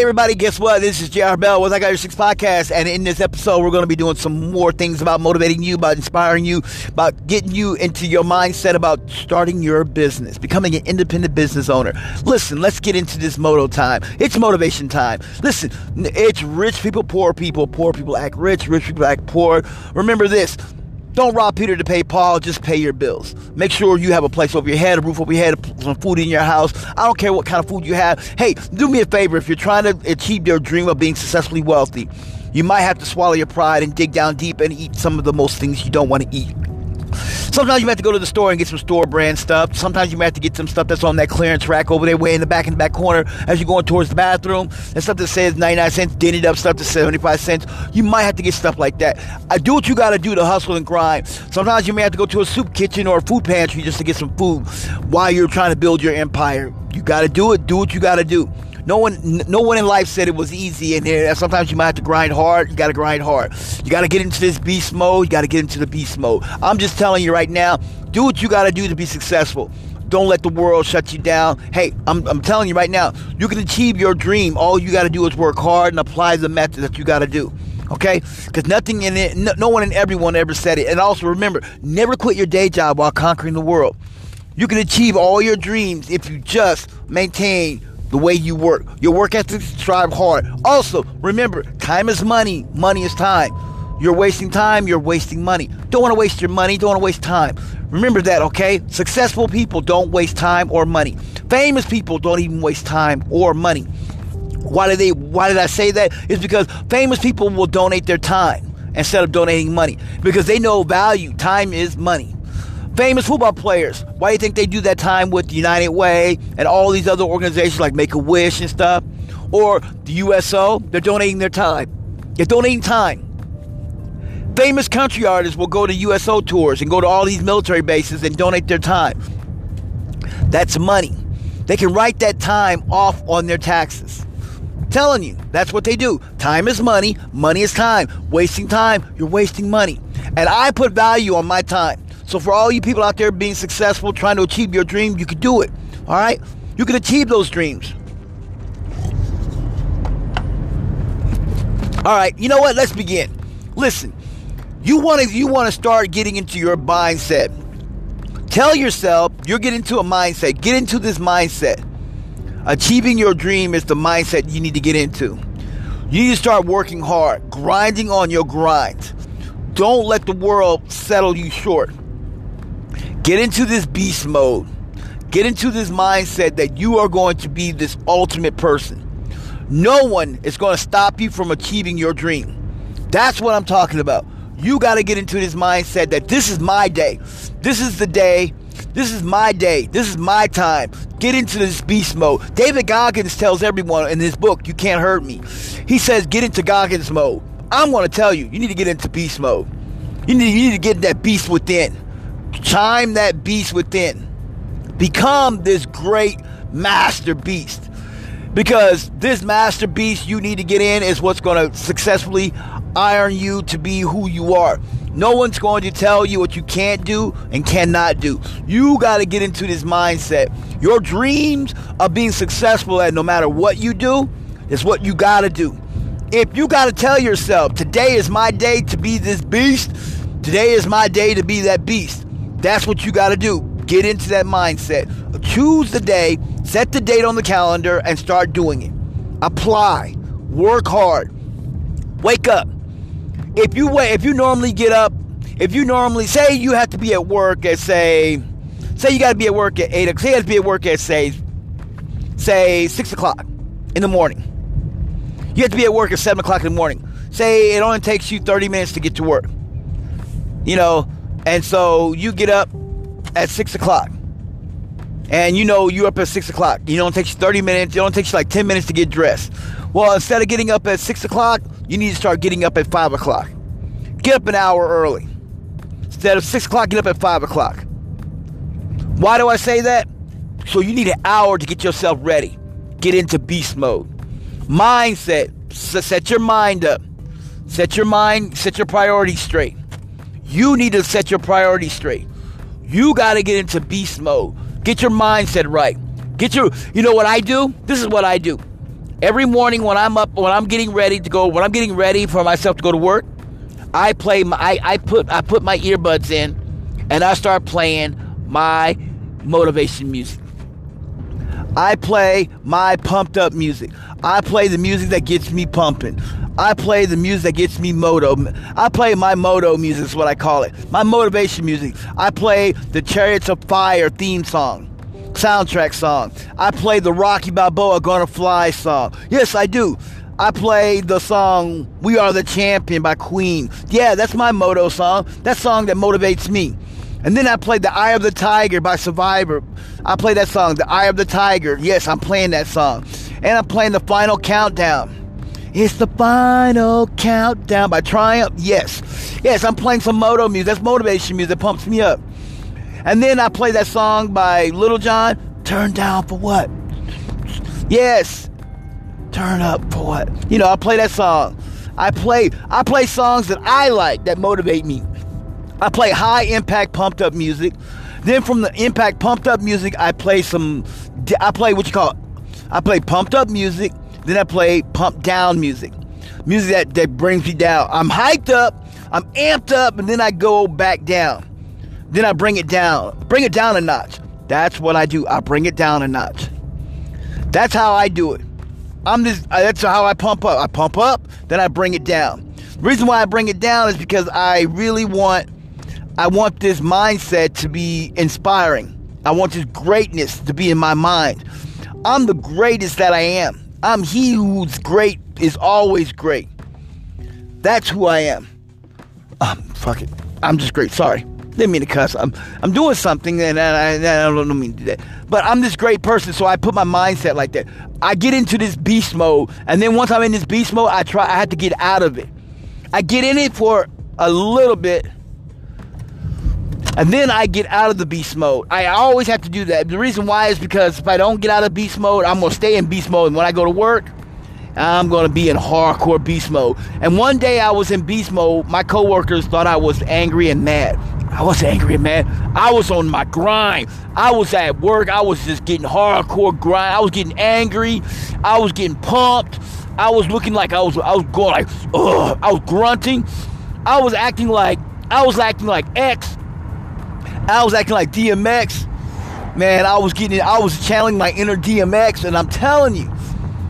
Hey, everybody, guess what? This is JR Bell with I Got Your Six Podcast. And in this episode, we're going to be doing some more things about motivating you, about inspiring you, about getting you into your mindset about starting your business, becoming an independent business owner. Listen, let's get into this moto time. It's motivation time. Listen, it's rich people, poor people. Poor people act rich, rich people act poor. Remember this don't rob Peter to pay Paul, just pay your bills. Make sure you have a place over your head, a roof over your head, some food in your house. I don't care what kind of food you have. Hey, do me a favor if you're trying to achieve your dream of being successfully wealthy, you might have to swallow your pride and dig down deep and eat some of the most things you don't want to eat. Sometimes you have to go to the store and get some store brand stuff. Sometimes you have to get some stuff that's on that clearance rack over there, way in the back in the back corner as you're going towards the bathroom. And stuff that says 99 cents, dented up stuff says 75 cents. You might have to get stuff like that. I do what you got to do to hustle and grind. Sometimes you may have to go to a soup kitchen or a food pantry just to get some food while you're trying to build your empire. You got to do it. Do what you got to do. No one, no one in life said it was easy. in here. sometimes you might have to grind hard. You got to grind hard. You got to get into this beast mode. You got to get into the beast mode. I'm just telling you right now. Do what you got to do to be successful. Don't let the world shut you down. Hey, I'm, I'm telling you right now, you can achieve your dream. All you got to do is work hard and apply the method that you got to do. Okay? Because nothing in it, no, no one and everyone ever said it. And also remember, never quit your day job while conquering the world. You can achieve all your dreams if you just maintain the way you work. Your work ethic, strive hard. Also, remember, time is money. Money is time. You're wasting time, you're wasting money. Don't want to waste your money, don't want to waste time. Remember that, okay? Successful people don't waste time or money. Famous people don't even waste time or money. Why did they why did I say that? It's because famous people will donate their time instead of donating money because they know value. Time is money. Famous football players, why do you think they do that time with United Way and all these other organizations like Make a Wish and stuff? Or the USO? They're donating their time. They're donating time. Famous country artists will go to USO tours and go to all these military bases and donate their time. That's money. They can write that time off on their taxes. telling you, that's what they do. Time is money, money is time. Wasting time, you're wasting money. And I put value on my time. So for all you people out there being successful, trying to achieve your dream, you can do it. All right? You can achieve those dreams. All right, you know what? Let's begin. Listen, you want to you want to start getting into your mindset. Tell yourself you're getting into a mindset. Get into this mindset. Achieving your dream is the mindset you need to get into. You need to start working hard, grinding on your grind. Don't let the world settle you short. Get into this beast mode. Get into this mindset that you are going to be this ultimate person. No one is going to stop you from achieving your dream. That's what I'm talking about. You got to get into this mindset that this is my day. This is the day. This is my day. This is my time. Get into this beast mode. David Goggins tells everyone in his book, You Can't Hurt Me. He says, Get into Goggins mode. I'm going to tell you, you need to get into beast mode. You need, you need to get that beast within. Chime that beast within. Become this great master beast. Because this master beast you need to get in is what's going to successfully iron you to be who you are. No one's going to tell you what you can't do and cannot do. You got to get into this mindset. Your dreams of being successful at no matter what you do is what you got to do. If you got to tell yourself, today is my day to be this beast, today is my day to be that beast. That's what you got to do. Get into that mindset. Choose the day, set the date on the calendar, and start doing it. Apply. Work hard. Wake up if you wait, if you normally get up, if you normally say you have to be at work at say, say you got to be at work at eight, o'clock. say you have to be at work at say, say six o'clock in the morning. You have to be at work at seven o'clock in the morning. Say it only takes you thirty minutes to get to work. You know, and so you get up at six o'clock. And you know you're up at six o'clock. You know it takes you 30 minutes, it only takes you like 10 minutes to get dressed. Well, instead of getting up at six o'clock, you need to start getting up at 5 o'clock. Get up an hour early. Instead of 6 o'clock, get up at 5 o'clock. Why do I say that? So you need an hour to get yourself ready. Get into beast mode. Mindset. Set your mind up. Set your mind, set your priorities straight. You need to set your priorities straight. You got to get into beast mode. Get your mindset right. Get your, you know what I do? This is what I do. Every morning when I'm up, when I'm getting ready to go, when I'm getting ready for myself to go to work, I play my, I, I put I put my earbuds in and I start playing my motivation music. I play my pumped up music. I play the music that gets me pumping. I play the music that gets me moto. I play my moto music is what I call it. My motivation music. I play the Chariots of Fire theme song soundtrack song. I play the Rocky Balboa Gonna Fly song. Yes, I do. I play the song We Are the Champion by Queen. Yeah, that's my moto song. That song that motivates me. And then I played The Eye of the Tiger by Survivor. I play that song, The Eye of the Tiger. Yes, I'm playing that song. And I'm playing The Final Countdown. It's the final countdown by Triumph. Yes. Yes, I'm playing some moto music. That's motivation music that pumps me up. And then I play that song by Little John, Turn Down for What? Yes. Turn up for what? You know, I play that song. I play I play songs that I like that motivate me. I play high impact pumped up music. Then from the impact pumped up music, I play some I play what you call. I play pumped up music, then I play pumped down music. Music that, that brings me down. I'm hyped up, I'm amped up, and then I go back down. Then I bring it down. Bring it down a notch. That's what I do. I bring it down a notch. That's how I do it. I'm this uh, that's how I pump up. I pump up, then I bring it down. The reason why I bring it down is because I really want I want this mindset to be inspiring. I want this greatness to be in my mind. I'm the greatest that I am. I'm he who's great is always great. That's who I am. Um, fuck it. I'm just great. Sorry. Didn't mean to cuss. I'm I'm doing something and I, I, don't mean to do that. But I'm this great person, so I put my mindset like that. I get into this beast mode, and then once I'm in this beast mode, I try. I have to get out of it. I get in it for a little bit, and then I get out of the beast mode. I always have to do that. The reason why is because if I don't get out of beast mode, I'm gonna stay in beast mode. And when I go to work, I'm gonna be in hardcore beast mode. And one day I was in beast mode. My coworkers thought I was angry and mad. I was angry, man. I was on my grind. I was at work. I was just getting hardcore grind. I was getting angry. I was getting pumped. I was looking like I was I was going like, ugh. I was grunting. I was acting like I was acting like X. I was acting like DMX. Man, I was getting I was channeling my inner DMX, and I'm telling you,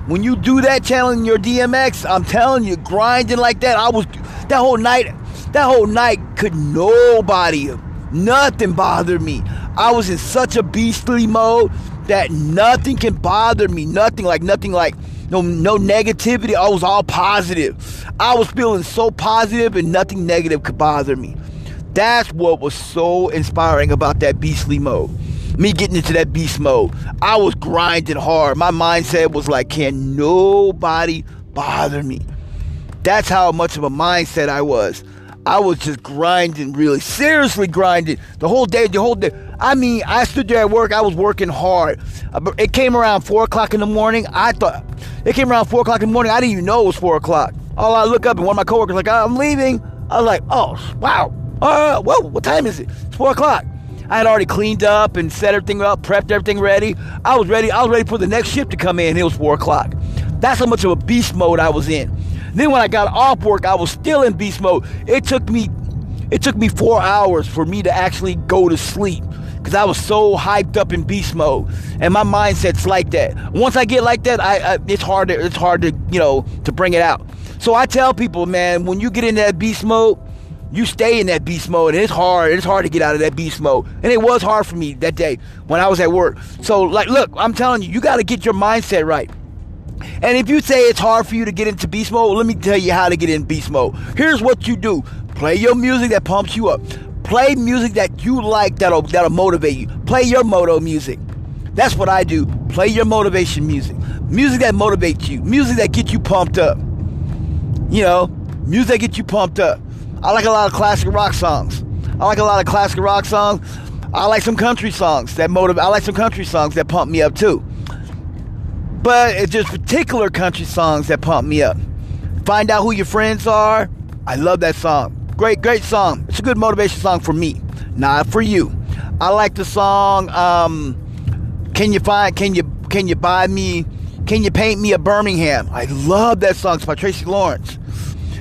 when you do that channeling your DMX, I'm telling you, grinding like that, I was that whole night that whole night could nobody, nothing bother me. I was in such a beastly mode that nothing can bother me. Nothing like nothing like no no negativity. I was all positive. I was feeling so positive and nothing negative could bother me. That's what was so inspiring about that beastly mode. Me getting into that beast mode. I was grinding hard. My mindset was like, can nobody bother me? That's how much of a mindset I was. I was just grinding, really seriously grinding the whole day. The whole day. I mean, I stood there at work. I was working hard. It came around four o'clock in the morning. I thought it came around four o'clock in the morning. I didn't even know it was four o'clock. All I look up and one of my coworkers like, "I'm leaving." I was like, "Oh, wow. Uh, whoa, what time is it? It's four o'clock." I had already cleaned up and set everything up, prepped everything ready. I was ready. I was ready for the next shift to come in. It was four o'clock. That's how much of a beast mode I was in. Then when I got off work, I was still in beast mode. It took me it took me 4 hours for me to actually go to sleep because I was so hyped up in beast mode, and my mindset's like that. Once I get like that, I, I, it's hard to it's hard to you know to bring it out. So I tell people, man, when you get in that beast mode, you stay in that beast mode, and it's hard. It's hard to get out of that beast mode, and it was hard for me that day when I was at work. So like, look, I'm telling you, you got to get your mindset right. And if you say it's hard for you to get into beast mode, let me tell you how to get in beast mode. Here's what you do play your music that pumps you up. Play music that you like that'll, that'll motivate you. Play your moto music. That's what I do. Play your motivation music. Music that motivates you. Music that gets you pumped up. You know, music that gets you pumped up. I like a lot of classic rock songs. I like a lot of classic rock songs. I like some country songs that motivate. I like some country songs that pump me up too. But it's just particular country songs that pump me up. Find out who your friends are. I love that song. Great, great song. It's a good motivation song for me, not for you. I like the song. Um, can you find? Can you? Can you buy me? Can You Paint Me a Birmingham? I love that song. It's by Tracy Lawrence.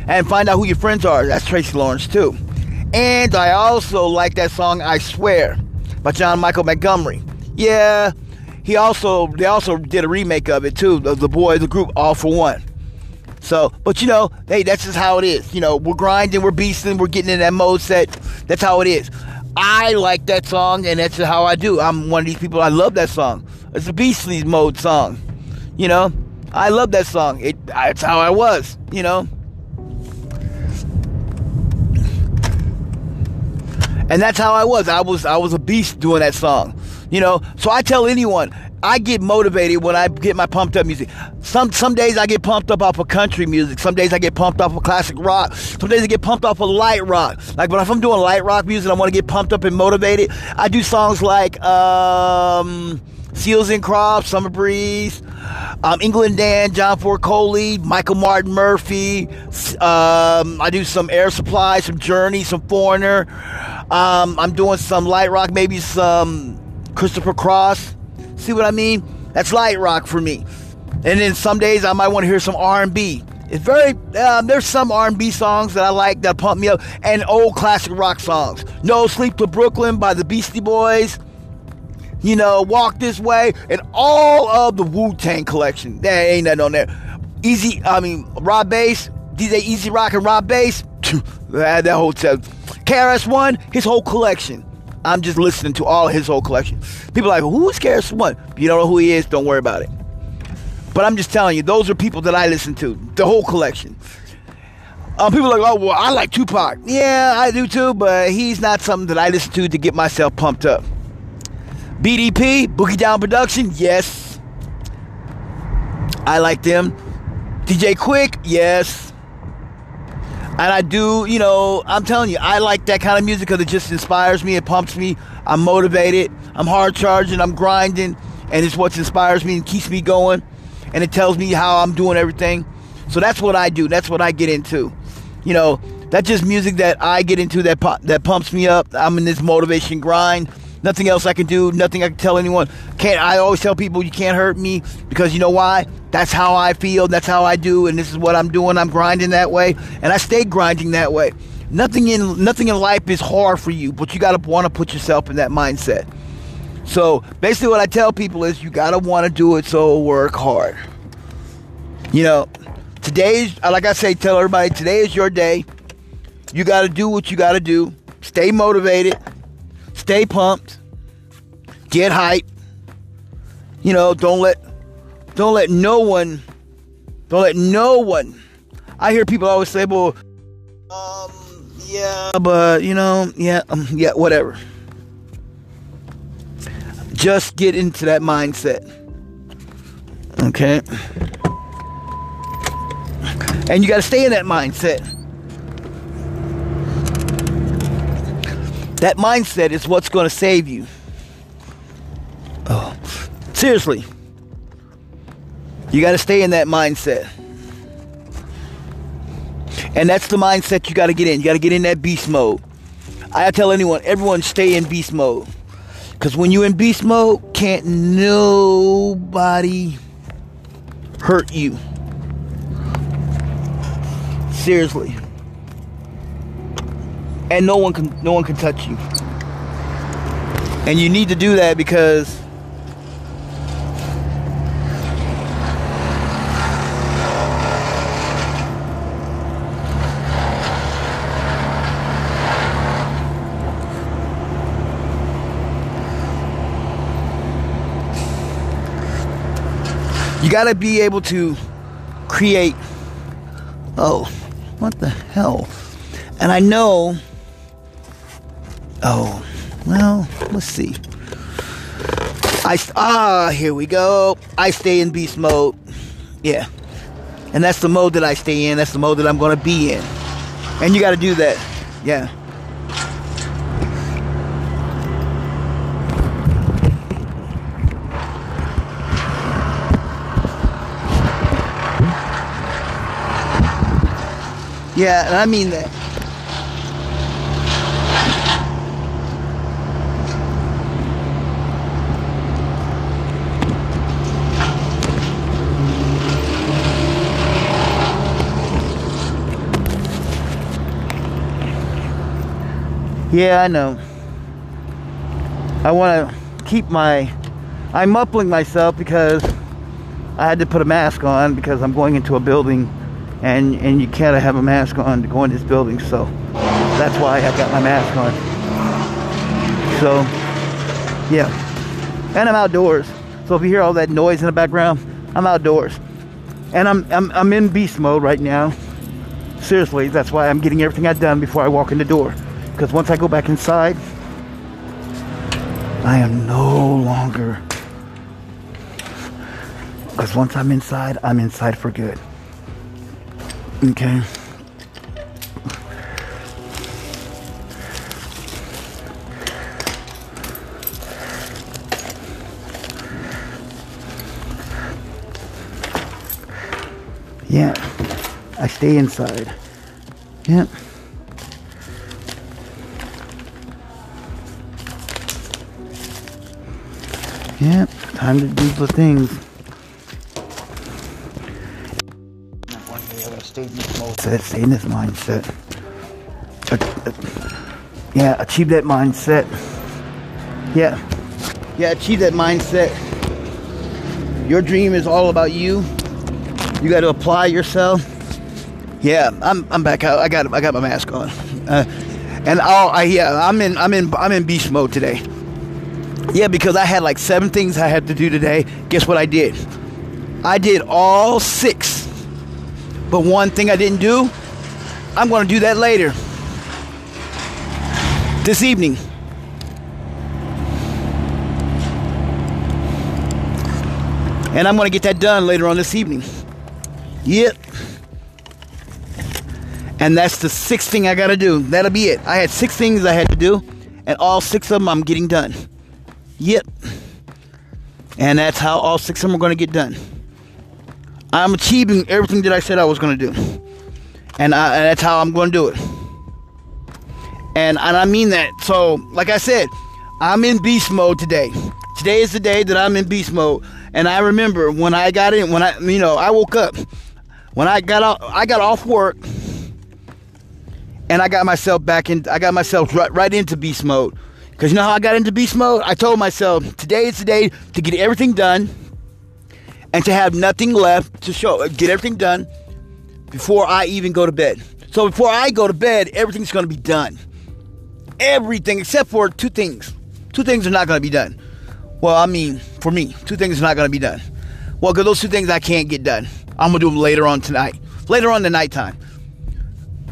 And Find Out Who Your Friends Are. That's Tracy Lawrence too. And I also like that song I Swear by John Michael Montgomery. Yeah, he also they also did a remake of it too. The, the boy, the group, All-4-One. So, but you know, hey, that's just how it is. You know, we're grinding, we're beasting, we're getting in that mode set. That's how it is. I like that song, and that's how I do. I'm one of these people. I love that song. It's a beastly mode song. You know, I love that song. It. That's how I was. You know. And that's how I was. I was I was a beast doing that song. You know, so I tell anyone, I get motivated when I get my pumped up music. Some some days I get pumped up off of country music. Some days I get pumped off of classic rock. Some days I get pumped off of light rock. Like when if I'm doing light rock music, I want to get pumped up and motivated. I do songs like um, Seals and Crofts, Summer Breeze, um, England Dan, John Ford Coley, Michael Martin Murphey. Um, I do some Air Supply, some Journey, some Foreigner. Um, I'm doing some light rock, maybe some Christopher Cross. See what I mean? That's light rock for me. And then some days I might want to hear some R&B. It's very um, there's some R&B songs that I like that pump me up, and old classic rock songs. No Sleep to Brooklyn by the Beastie Boys. You know, Walk This Way, and all of the Wu Tang collection. There ain't nothing on there. Easy, I mean, Rob Base, DJ E-Z Rock and Rob Base. That, that whole set. KRS-One, his whole collection. I'm just listening to all his whole collection. People like, who is KRS-One? You don't know who he is, don't worry about it. But I'm just telling you, those are people that I listen to, the whole collection. Um, people are like, oh, well, I like Tupac. Yeah, I do too, but he's not something that I listen to to get myself pumped up. BDP, Boogie Down Production, yes. I like them. DJ Quik, yes. And I do, you know, I'm telling you, I like that kind of music because it just inspires me, it pumps me, I'm motivated, I'm hard charging, I'm grinding, and it's what inspires me and keeps me going, and it tells me how I'm doing everything. So that's what I do, that's what I get into. You know, that's just music that I get into that that pumps me up. I'm in this motivation grind. Nothing else I can do, nothing I can tell anyone. Can't I always tell people you can't hurt me because you know why? That's how I feel, that's how I do, and this is what I'm doing. I'm grinding that way, and I stay grinding that way. Nothing in nothing in life is hard for you, but you gotta wanna put yourself in that mindset. So basically what I tell people is you gotta wanna do it, so work hard. You know, today's like I say, tell everybody today is your day. You gotta do what you gotta do. Stay motivated stay pumped, get hype. You know, don't let don't let no one don't let no one. I hear people always say, "Well, um, yeah, but you know, yeah, um, yeah, whatever." Just get into that mindset. Okay? And you got to stay in that mindset. That mindset is what's going to save you. Oh, seriously. You got to stay in that mindset. And that's the mindset you got to get in. You got to get in that beast mode. I tell anyone, everyone stay in beast mode. Because when you're in beast mode, can't nobody hurt you. Seriously and no one can no one can touch you. And you need to do that because you got to be able to create oh what the hell and i know Oh, well, let's see. I ah, here we go. I stay in beast mode. Yeah. And that's the mode that I stay in. That's the mode that I'm to be in. And you got to do that. Yeah. Yeah, and I mean that. Yeah, I know. I want to keep my. I'm muffling myself because I had to put a mask on because I'm going into a building, and and you can't have a mask on to go in this building. So that's why I got my mask on. So yeah, and I'm outdoors. So if you hear all that noise in the background, I'm outdoors, and I'm I'm I'm in beast mode right now. Seriously, that's why I'm getting everything I've done before I walk in the door. Because once I go back inside, I am no longer. Because once I'm inside, I'm inside for good. Okay. Yeah, I stay inside. Yeah. Yeah, time to do the things. One day I gotta stay in this mindset, stay in this mindset. Yeah, achieve that mindset. Yeah. Yeah, achieve that mindset. Your dream is all about you. You got to apply yourself. Yeah, I'm I'm back out. I got I got my mask on. Uh, and oh, I yeah, I'm in I'm in I'm in beast mode today. Yeah, because I had like seven things I had to do today. Guess what I did? I did all six. But one thing I didn't do, I'm going to do that later. This evening. And I'm going to get that done later on this evening. Yep. And that's the sixth thing I got to do. That'll be it. I had six things I had to do, and all six of them I'm getting done. Yep. And that's how all six of them are going to get done. I'm achieving everything that I said I was going to do. And, I, and that's how I'm going to do it. And, and I mean that. So, like I said, I'm in beast mode today. Today is the day that I'm in beast mode. And I remember when I got in, when I, you know, I woke up, when I got off, I got off work, and I got myself back in, I got myself right, right into beast mode. Because you know how I got into beast mode? I told myself, today is the day to get everything done and to have nothing left to show, get everything done before I even go to bed. So before I go to bed, everything's going to be done. Everything except for two things. Two things are not going to be done. Well, I mean, for me, two things are not going to be done. Well, because those two things I can't get done. I'm going to do them later on tonight. Later on the nighttime.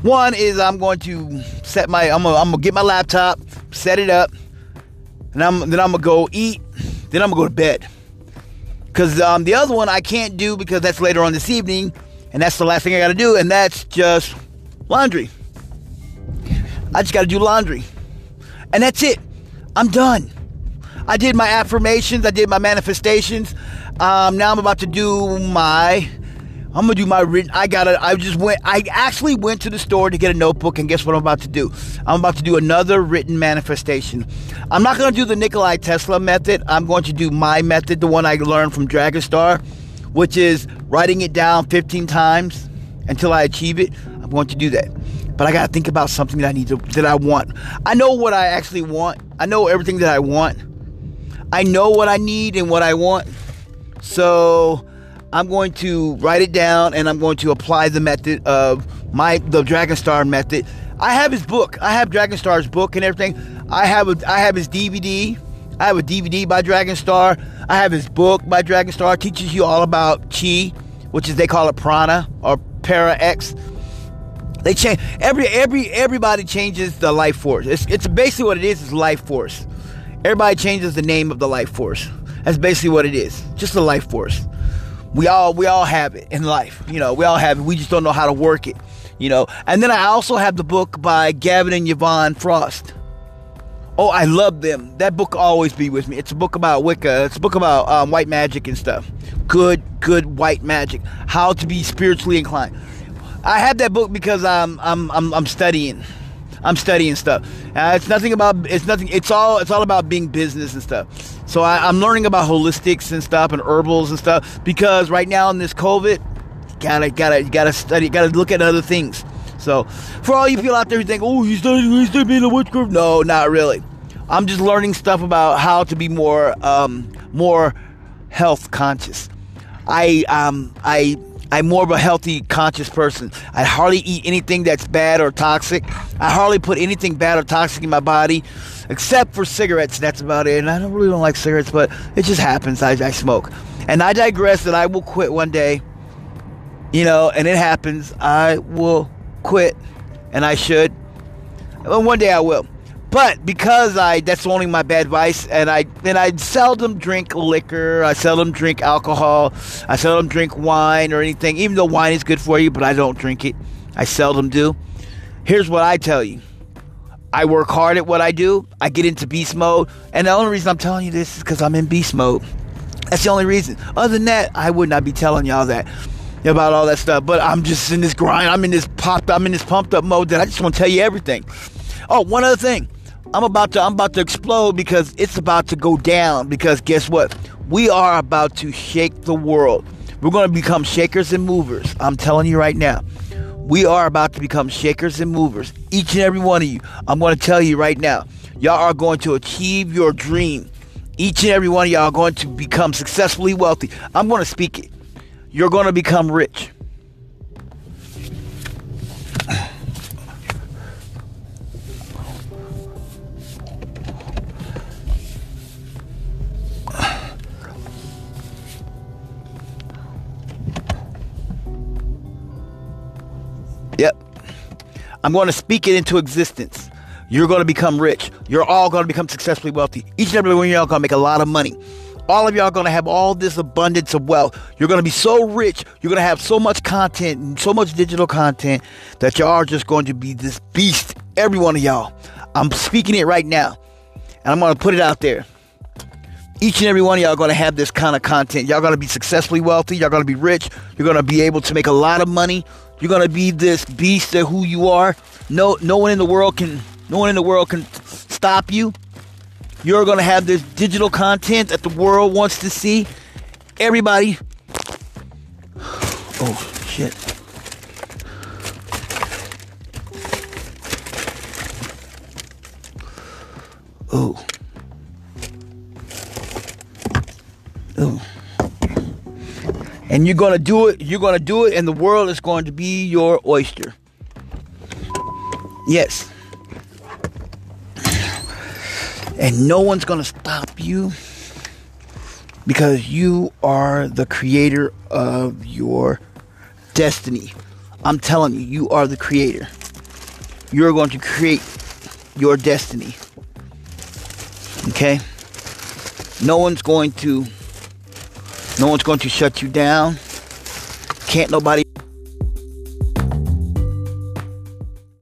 One is I'm going to set my, I'm gonna, I'm gonna get my laptop, set it up, and I'm, then I'm to go eat, then I'm to go to bed. Because um, the other one I can't do because that's later on this evening, and that's the last thing I got to do, and that's just laundry. I just got to do laundry. And that's it. I'm done. I did my affirmations, I did my manifestations. Um, now I'm about to do my. I'm gonna do my written. I gotta. I just went. I actually went to the store to get a notebook, and guess what I'm about to do? I'm about to do another written manifestation. I'm not gonna do the Nikolai Tesla method. I'm going to do my method, the one I learned from Dragon Star, which is writing it down 15 times until I achieve it. I'm going to do that but I gotta think about something that I need to that I want. I know what I actually want. I know everything that I want. I know what I need and what I want. So I'm going to write it down and I'm going to apply the method of my the Dragon Star method. I have his book. I have Dragon Star's book and everything. I have a I have his DVD. I have a DVD by Dragon Star. I have his book by Dragonstar. It teaches you all about chi, which is they call it prana or para X. They change every every everybody changes the life force. It's it's basically what it is. Is life force. Everybody changes the name of the life force. That's basically what it is. Just the life force. We all we all have it in life. You know, we all have it. We just don't know how to work it. You know. And then I also have the book by Gavin and Yvonne Frost. Oh, I love them. That book always be with me. It's a book about Wicca. It's a book about um, white magic and stuff. Good, good white magic. How to be spiritually inclined. I have that book because I'm I'm I'm, I'm studying. I'm studying stuff. Uh, it's nothing about. It's nothing. It's all. It's all about being business and stuff. So I, am learning about holistics and stuff and herbals and stuff because right now in this COVID, gotta gotta you gotta study. Gotta look at other things. So, for all you people out there who think, oh, he's studying, he's studying a witchcraft. No, not really. I'm just learning stuff about how to be more, um, more health conscious. I, um, I, I'm more of a healthy, conscious person. I hardly eat anything that's bad or toxic. I hardly put anything bad or toxic in my body, except for cigarettes. That's about it. And I don't really don't like cigarettes, but it just happens. I, I smoke, and I digress. That I will quit one day. You know, and it happens. I will quit, and I should. One day I will. But because I that's only my bad vice and I and I seldom drink liquor, I seldom drink alcohol, I seldom drink wine or anything, even though wine is good for you, but I don't drink it. I seldom do. Here's what I tell you. I work hard at what I do. I get into beast mode, and the only reason I'm telling you this is because I'm in beast mode. That's the only reason. Other than that, I would not be telling y'all that about all that stuff. But I'm just in this grind. I'm in this popped. I'm in this pumped up mode that I just want to tell you everything. Oh, one other thing. I'm about to I'm about to explode because it's about to go down because guess what? We are about to shake the world. We're going to become shakers and movers. I'm telling you right now. We are about to become shakers and movers. Each and every one of you. I'm going to tell you right now. Y'all are going to achieve your dream. Each and every one of y'all are going to become successfully wealthy. I'm going to speak it. You're going to become rich. Yep. I'm going to speak it into existence. You're going to become rich. You're all going to become successfully wealthy. Each and every one of y'all going to make a lot of money. All of y'all going to have all this abundance of wealth. You're going to be so rich. You're going to have so much content and so much digital content that y'all are just going to be this beast. Every one of y'all. I'm speaking it right now. And I'm going to put it out there. Each and every one of y'all going to have this kind of content. Y'all going to be successfully wealthy. Y'all going to be rich. You're going to be able to make a lot of money. You're gonna be this beast of who you are. No, no one in the world can, no one in the world can stop you. You're gonna have this digital content that the world wants to see. Everybody. Oh shit. Oh. Oh and you're going to do it you're going to do it and the world is going to be your oyster. Yes. And no one's going to stop you because you are the creator of your destiny. I'm telling you you are the creator. You're going to create your destiny. Okay? No one's going to no one's going to shut you down. Can't nobody